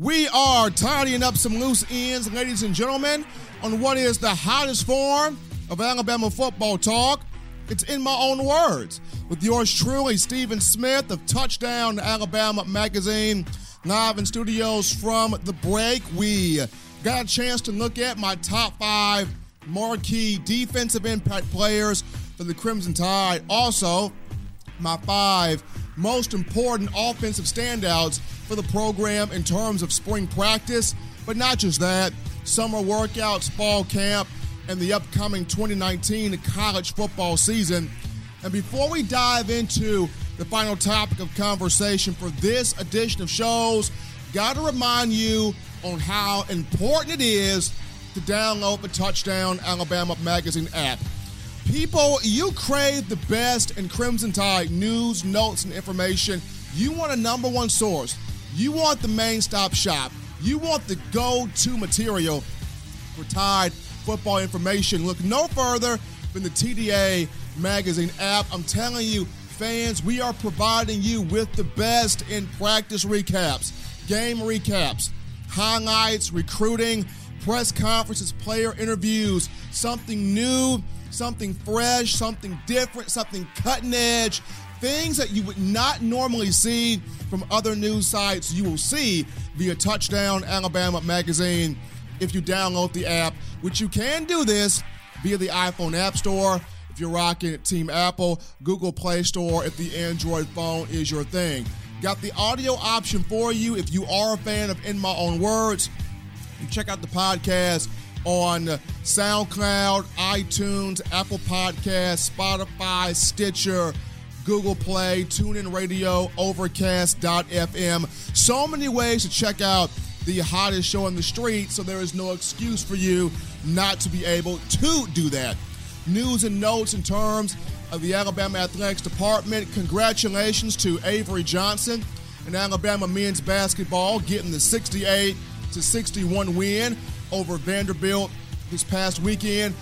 We are tidying up some loose ends, ladies and gentlemen, on what is the hottest form of Alabama football talk. It's in my own words, with yours truly, Stephen Smith of Touchdown Alabama Magazine, live in studios from the break. We got a chance to look at my top five marquee defensive impact players for the Crimson Tide. Also, my five most important offensive standouts for the program in terms of spring practice, but not just that, summer workouts, fall camp, and the upcoming 2019 college football season. And before we dive into the final topic of conversation for this edition of shows, got to remind you on how important it is to download the Touchdown Alabama Magazine app. People, you crave the best in Crimson Tide news, notes, and information. You want a number one source. You want the main stop shop. You want the go to material for Tide football information. Look no further than the TDA Magazine app. I'm telling you, fans, we are providing you with the best in practice recaps, game recaps, highlights, recruiting, press conferences, player interviews, something new something fresh, something different, something cutting edge, things that you would not normally see from other news sites, you will see via Touchdown Alabama Magazine if you download the app, which you can do this via the iPhone App Store if you're rocking Team Apple, Google Play Store if the Android phone is your thing. Got the audio option for you if you are a fan of In My Own Words. You check out the podcast on SoundCloud, iTunes, Apple Podcasts, Spotify, Stitcher, Google Play, TuneIn Radio, Overcast.fm. So many ways to check out the hottest show on the street, so there is no excuse for you not to be able to do that. News and notes in terms of the Alabama Athletics Department. Congratulations to Avery Johnson and Alabama men's basketball getting the 68 to 61 win over Vanderbilt this past weekend.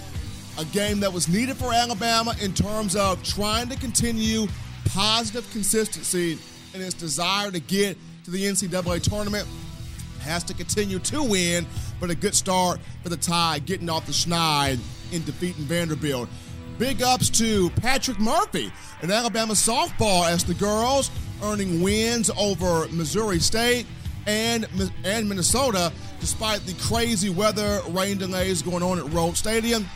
A game that was needed for Alabama in terms of trying to continue positive consistency in its desire to get to the NCAA tournament. Has to continue to win, but a good start for the Tide getting off the schneid in defeating Vanderbilt. Big ups to Patrick Murphy and Alabama softball as the girls earning wins over Missouri State and, and Minnesota despite the crazy weather, rain delays going on at Rhoads Stadium.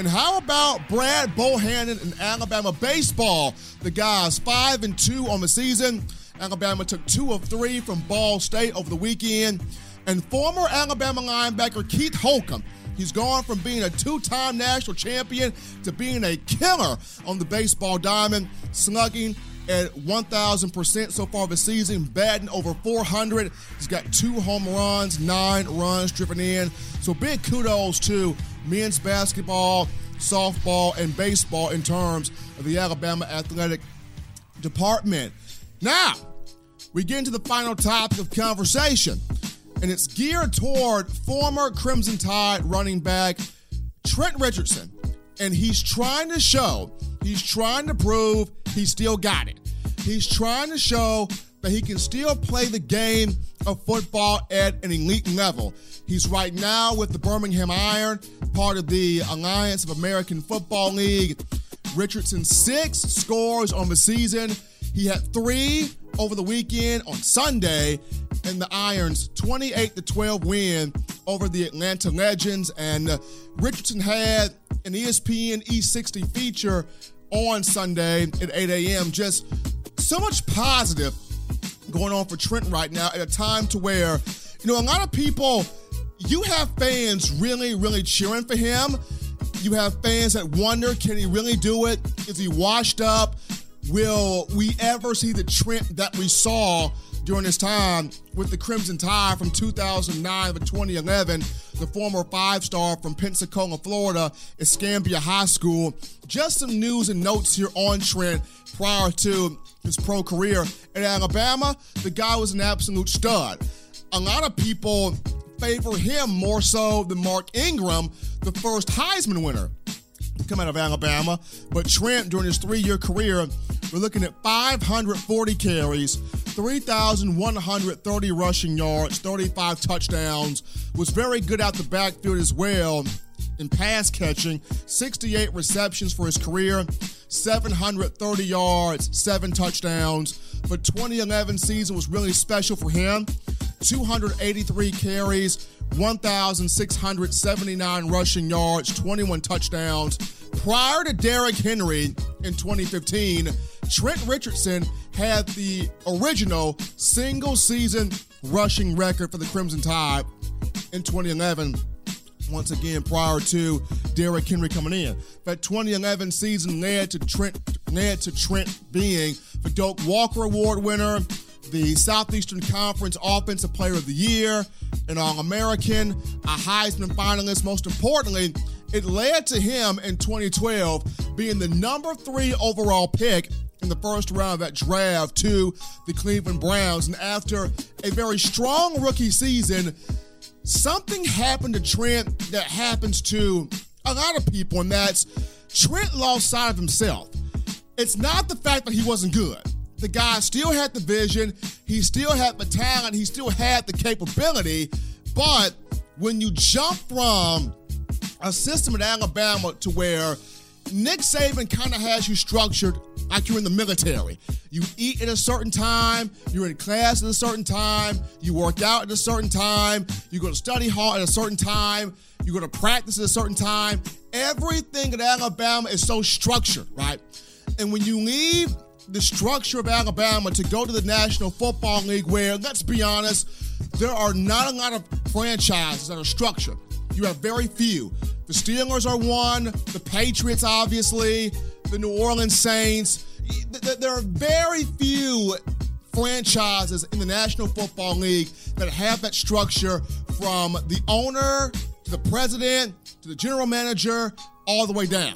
And how about Brad Bohannon and Alabama baseball? The guys five and two on the season. Alabama took two of three from Ball State over the weekend. And former Alabama linebacker Keith Holcomb He's gone from being a two time national champion to being a killer on the baseball diamond, slugging at 1,000% so far this season, batting over 400. He's got two home runs, nine runs driven in. So big kudos to men's basketball, softball, and baseball in terms of the Alabama athletic department. Now, we get into the final topic of conversation, and it's geared toward former Crimson Tide running back Trent Richardson. And he's trying to show, he's trying to prove he still got it. He's trying to show that he can still play the game of football at an elite level. He's right now with the Birmingham Iron, part of the Alliance of American Football League. Richardson six scores on the season. He had three over the weekend on Sunday, in the Irons 28 to 12 win over the Atlanta Legends. And uh, Richardson had an ESPN E60 feature on Sunday at 8 a.m. Just so much positive going on for Trent right now at a time to where, you know, a lot of people, you have fans really, really cheering for him. You have fans that wonder, can he really do it? Is he washed up? Will we ever see the Trent that we saw during his time with the Crimson Tide from 2009 to 2011. The former five star from Pensacola, Florida, Escambia High School. Just some news and notes here on Trent prior to his pro career In Alabama. The guy was an absolute stud. A lot of people favor him more so than Mark Ingram, the first Heisman winner come out of Alabama. But Trent, during his three year career, we're looking at 540 carries, 3,130 rushing yards, 35 touchdowns, was very good out the backfield as well in pass catching, 68 receptions for his career, 730 yards, seven touchdowns. But 2011 season was really special for him. 283 carries, 1,679 rushing yards, 21 touchdowns. Prior to Derrick Henry in 2015, Trent Richardson had the original single season rushing record for the Crimson Tide in 2011 once again prior to Derrick Henry coming in. That 2011 season led to Trent led to Trent being the Doak Walker Award winner, the Southeastern Conference Offensive Player of the Year, an All American, a Heisman finalist. Most importantly, it led to him in 2012 being the number three overall pick in the first round of that draft to the Cleveland Browns. And after a very strong rookie season, something happened to Trent that happens to a lot of people, and that's Trent lost sight of himself. It's not the fact that he wasn't good. The guy still had the vision, he still had the talent, he still had the capability, but when you jump from a system at Alabama to where Nick Saban kind of has you structured like you're in the military. You eat at a certain time, you're in class at a certain time, you work out at a certain time, you go to study hall at a certain time, you go to practice at a certain time. Everything at Alabama is so structured, right? And when you leave the structure of Alabama to go to the National Football League, where, let's be honest, there are not a lot of franchises that are structured. You have very few. The Steelers are one, the Patriots, obviously, the New Orleans Saints. There are very few franchises in the National Football League that have that structure from the owner to the president to the general manager all the way down.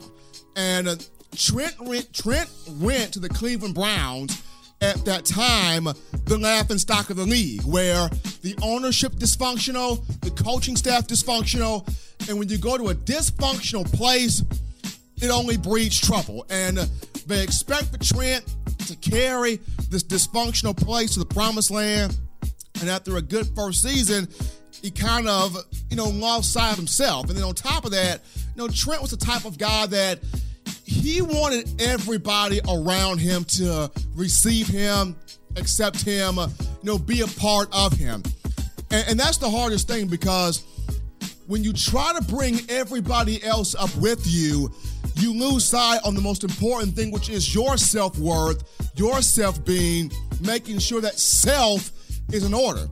And uh, Trent went, Trent went to the Cleveland Browns at that time the laughing stock of the league, where the ownership dysfunctional, the coaching staff dysfunctional, and when you go to a dysfunctional place, it only breeds trouble. And they expect the Trent to carry this dysfunctional place to the promised land. And after a good first season, he kind of, you know, lost sight of himself. And then on top of that, you know, Trent was the type of guy that he wanted everybody around him to receive him, accept him, you know, be a part of him. And, and that's the hardest thing because when you try to bring everybody else up with you, you lose sight on the most important thing, which is your self worth, your self being, making sure that self is in order.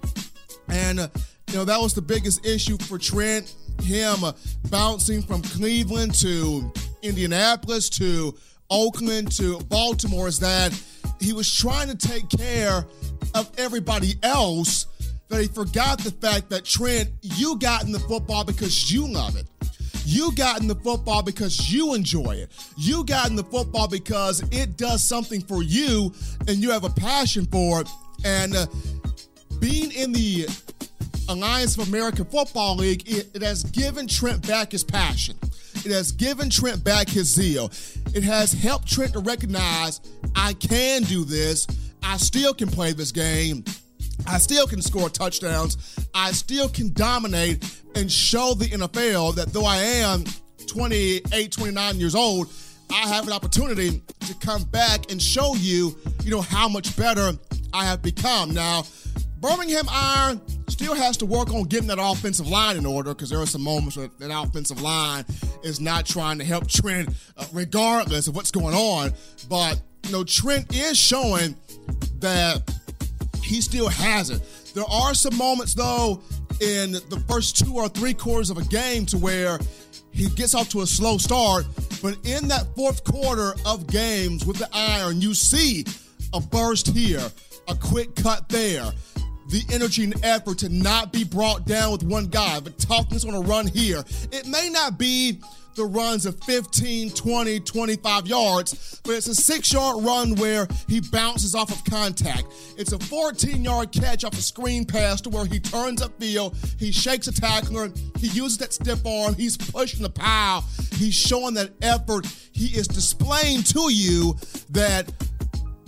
And, uh, you know, that was the biggest issue for Trent, him uh, bouncing from Cleveland to Indianapolis to Oakland to Baltimore, is that he was trying to take care of everybody else that he forgot the fact that Trent, you got in the football because you love it. You got in the football because you enjoy it. You got in the football because it does something for you and you have a passion for it. And uh, being in the Alliance of American Football League, it, it has given Trent back his passion. It has given Trent back his zeal. It has helped Trent to recognize I can do this. I still can play this game. I still can score touchdowns. I still can dominate and show the NFL that though I am 28, 29 years old, I have an opportunity to come back and show you, you know, how much better I have become. Now, Birmingham Iron still has to work on getting that offensive line in order because there are some moments where that offensive line is not trying to help Trent, uh, regardless of what's going on. But, you know, Trent is showing that he still has it. There are some moments, though, in the first two or three quarters of a game to where he gets off to a slow start. But in that fourth quarter of games with the iron, you see a burst here, a quick cut there. The energy and effort to not be brought down with one guy, but toughness on a run here. It may not be the runs of 15, 20, 25 yards, but it's a six yard run where he bounces off of contact. It's a 14 yard catch off a screen pass to where he turns upfield, he shakes a tackler, he uses that stiff arm, he's pushing the pile, he's showing that effort. He is displaying to you that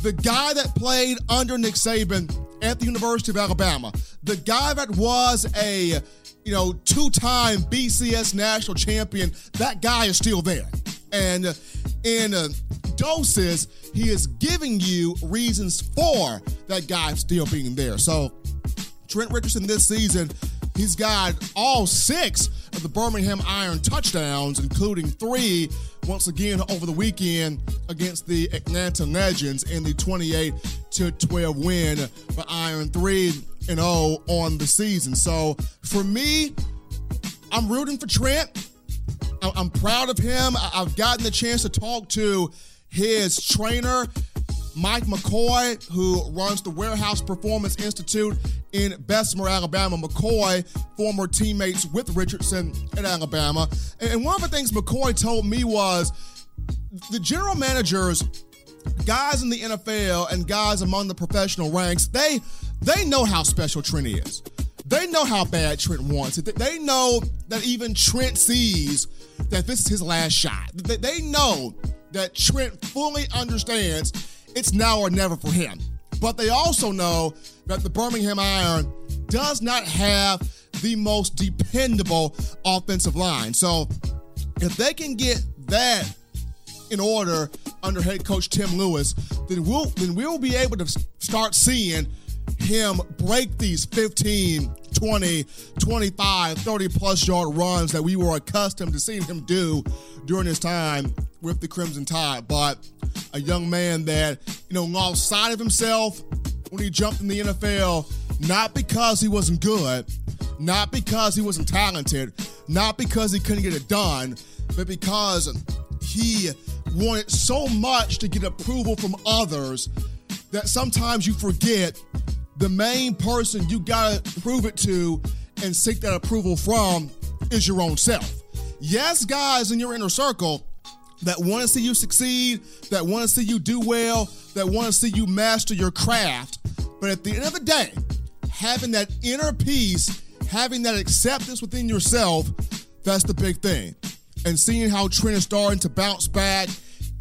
the guy that played under Nick Saban at the University of Alabama, the guy that was a you know, two time BCS national champion, that guy is still there. And in uh, doses, he is giving you reasons for that guy still being there. So, Trent Richardson this season, he's got all six of the Birmingham Iron touchdowns, including three once again over the weekend against the Atlanta Legends in the 28 to 12 win for Iron 3 and 0 on the season. So for me, I'm rooting for Trent. I'm proud of him. I've gotten the chance to talk to his trainer, Mike McCoy, who runs the Warehouse Performance Institute in Bessemer, Alabama. McCoy, former teammates with Richardson in Alabama. And one of the things McCoy told me was the general managers, guys in the NFL and guys among the professional ranks, they they know how special Trent is. They know how bad Trent wants it. They know that even Trent sees that this is his last shot. They know that Trent fully understands it's now or never for him. But they also know that the Birmingham Iron does not have the most dependable offensive line. So if they can get that in order under head coach Tim Lewis, then we'll then we'll be able to start seeing him break these 15, 20, 25, 30 plus yard runs that we were accustomed to seeing him do during his time with the Crimson Tide. But a young man that, you know, lost sight of himself when he jumped in the NFL, not because he wasn't good, not because he wasn't talented, not because he couldn't get it done, but because he wanted so much to get approval from others that sometimes you forget the main person you gotta prove it to and seek that approval from is your own self. Yes, guys in your inner circle that want to see you succeed, that want to see you do well, that want to see you master your craft. But at the end of the day, having that inner peace, having that acceptance within yourself, that's the big thing. And seeing how Trent is starting to bounce back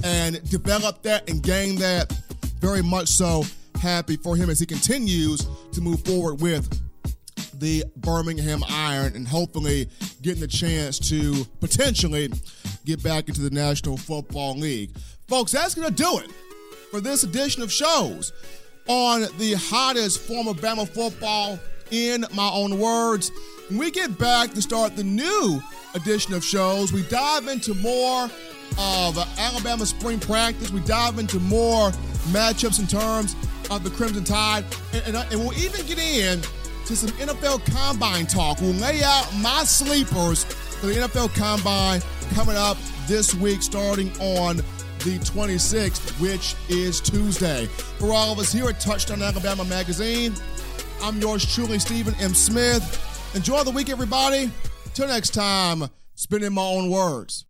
and develop that and gain that, very much so happy for him as he continues to move forward with the Birmingham Iron and hopefully getting the chance to potentially get back into the National Football League. Folks, that's going to do it for this edition of shows on the hottest form of Bama football in my own words. When we get back to start the new edition of shows, we dive into more of Alabama spring practice. We dive into more matchups in terms of the Crimson Tide. And, and, and we'll even get in to some NFL Combine talk. We'll lay out my sleepers for the NFL Combine coming up this week, starting on the 26th, which is Tuesday. For all of us here at Touchdown Alabama Magazine, I'm yours truly, Stephen M. Smith. Enjoy the week, everybody. Till next time, spinning my own words.